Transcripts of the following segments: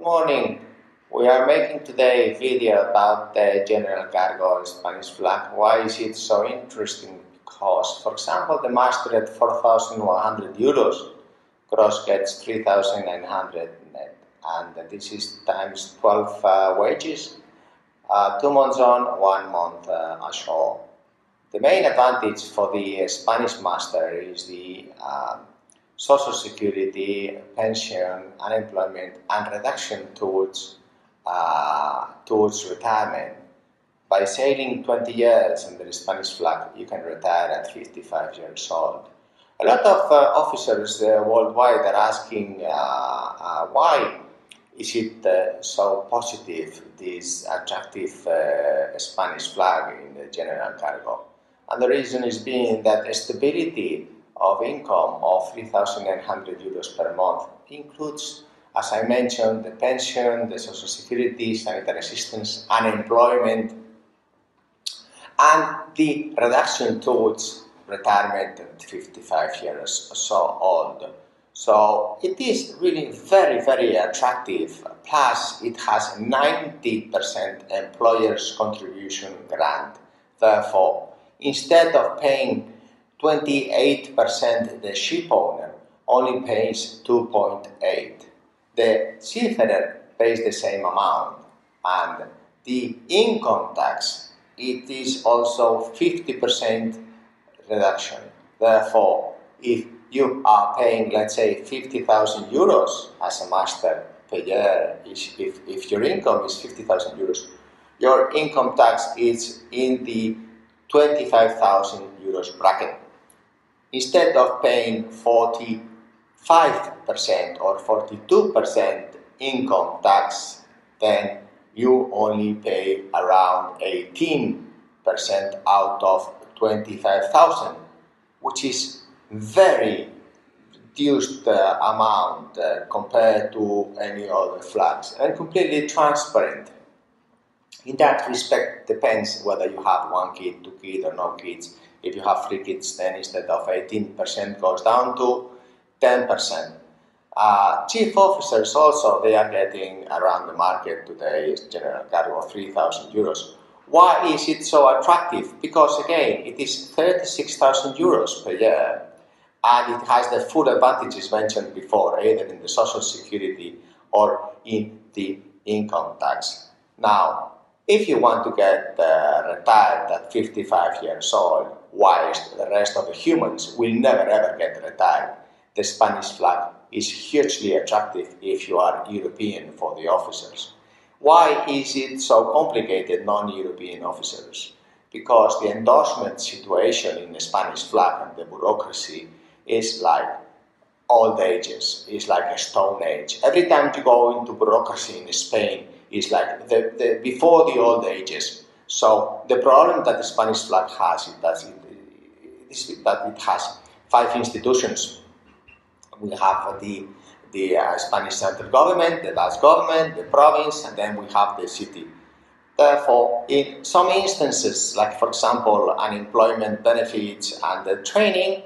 Good morning. We are making today a video about the general cargo Spanish flag. Why is it so interesting? Because, for example, the master at 4,100 euros gross gets 3,900 net, and this is times 12 uh, wages, uh, two months on, one month uh, ashore. The main advantage for the Spanish master is the um, social security, pension, unemployment, and reduction towards, uh, towards retirement. By sailing 20 years under the Spanish flag, you can retire at 55 years old. A lot of uh, officers uh, worldwide are asking uh, uh, why is it uh, so positive, this attractive Spanish flag in the general cargo. And the reason is being that stability of income of 3,900 euros per month includes, as I mentioned, the pension, the social security, sanitary assistance, unemployment, and the reduction towards retirement at 55 years or so old. So it is really very, very attractive. Plus, it has 90% employer's contribution grant. Therefore, instead of paying 28% the ship owner only pays 2.8. The seafarer pays the same amount and the income tax it is also 50% reduction. Therefore, if you are paying, let's say, 50,000 euros as a master per year, if, if your income is 50,000 euros, your income tax is in the 25,000 euros bracket instead of paying 45% or 42% income tax, then you only pay around 18% out of 25,000, which is very reduced uh, amount uh, compared to any other flags and completely transparent. In that respect, depends whether you have one kid, two kids, or no kids. If you have three kids, then instead of 18% goes down to 10%. Uh, chief officers also, they are getting around the market today, general cargo of 3,000 euros. Why is it so attractive? Because again, it is 36,000 euros per year and it has the full advantages mentioned before, either in the social security or in the income tax. Now, if you want to get uh, retired at 55 years old, whilst the rest of the humans will never ever get retired. The Spanish flag is hugely attractive if you are European for the officers. Why is it so complicated, non-European officers? Because the endorsement situation in the Spanish flag and the bureaucracy is like old ages, is like a stone age. Every time you go into bureaucracy in Spain, it's like the, the, before the old ages. So the problem that the Spanish flag has is that it is that it has five institutions. We have the the uh, Spanish central government, the Dutch government, the province, and then we have the city. Therefore, in some instances, like for example, unemployment benefits and the training,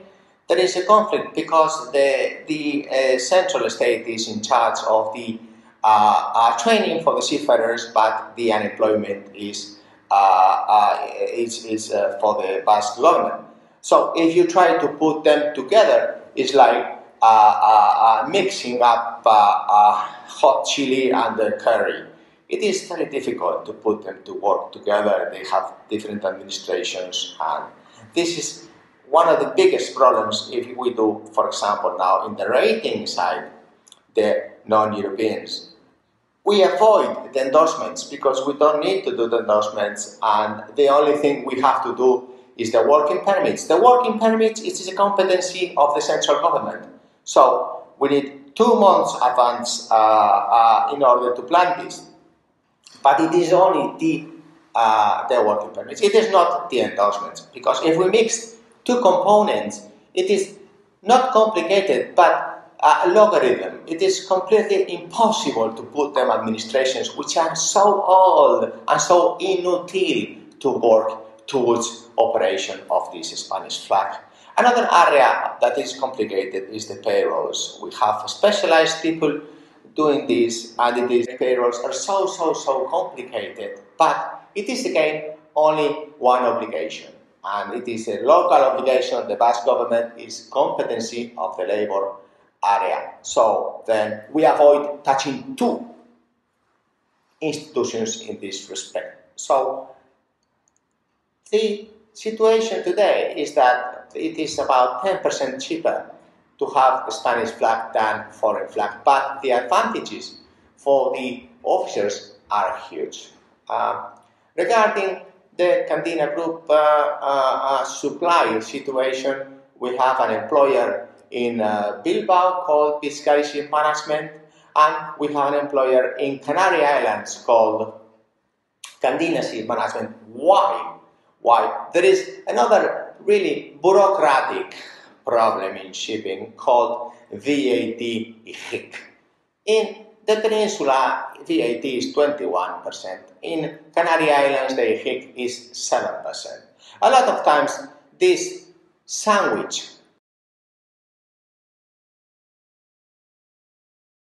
there is a conflict because the, the uh, central state is in charge of the uh, uh training for the seafarers, but the unemployment is, is, is for the Basque government. So if you try to put them together, it's like uh, uh, uh mixing up uh, uh, hot chili and curry. It is very difficult to put them to work together. They have different administrations, and this is one of the biggest problems if we do, for example, now in the rating side, the non-Europeans. We avoid the endorsements because we don't need to do the endorsements, and the only thing we have to do is the working permits. The working permits is a competency of the central government. So we need two months advance uh, uh, in order to plan this. But it is only the, uh, the working permits. It is not the endorsements. Because if we mix two components, it is not complicated, but a logarithm. It is completely impossible to put them administrations which are so old and so inutile to work towards operation of this Spanish flag. Another area that is complicated is the payrolls. We have specialized people doing this and these payrolls are so, so, so complicated. But it is again only one obligation. And it is a local obligation. The Basque government is competency of the labor area. So then we avoid touching two institutions in this respect. So the situation today is that it is about 10% cheaper to have a Spanish flag than foreign flag, but the advantages for the officers are huge. Uh, regarding the Candina Group uh, uh, uh supply situation, we have an employer in uh, Bilbao called Ship Management, and we have an employer in Canary Islands called Candina Management. Why? Why? There is another really bureaucratic problem in shipping called VAT IGIC. In the peninsula, VAT is 21%. In Canary Islands, the IGIC is 7%. A lot of times, this sandwich